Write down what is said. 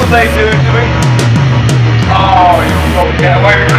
what they do to me? Oh, you probably get away with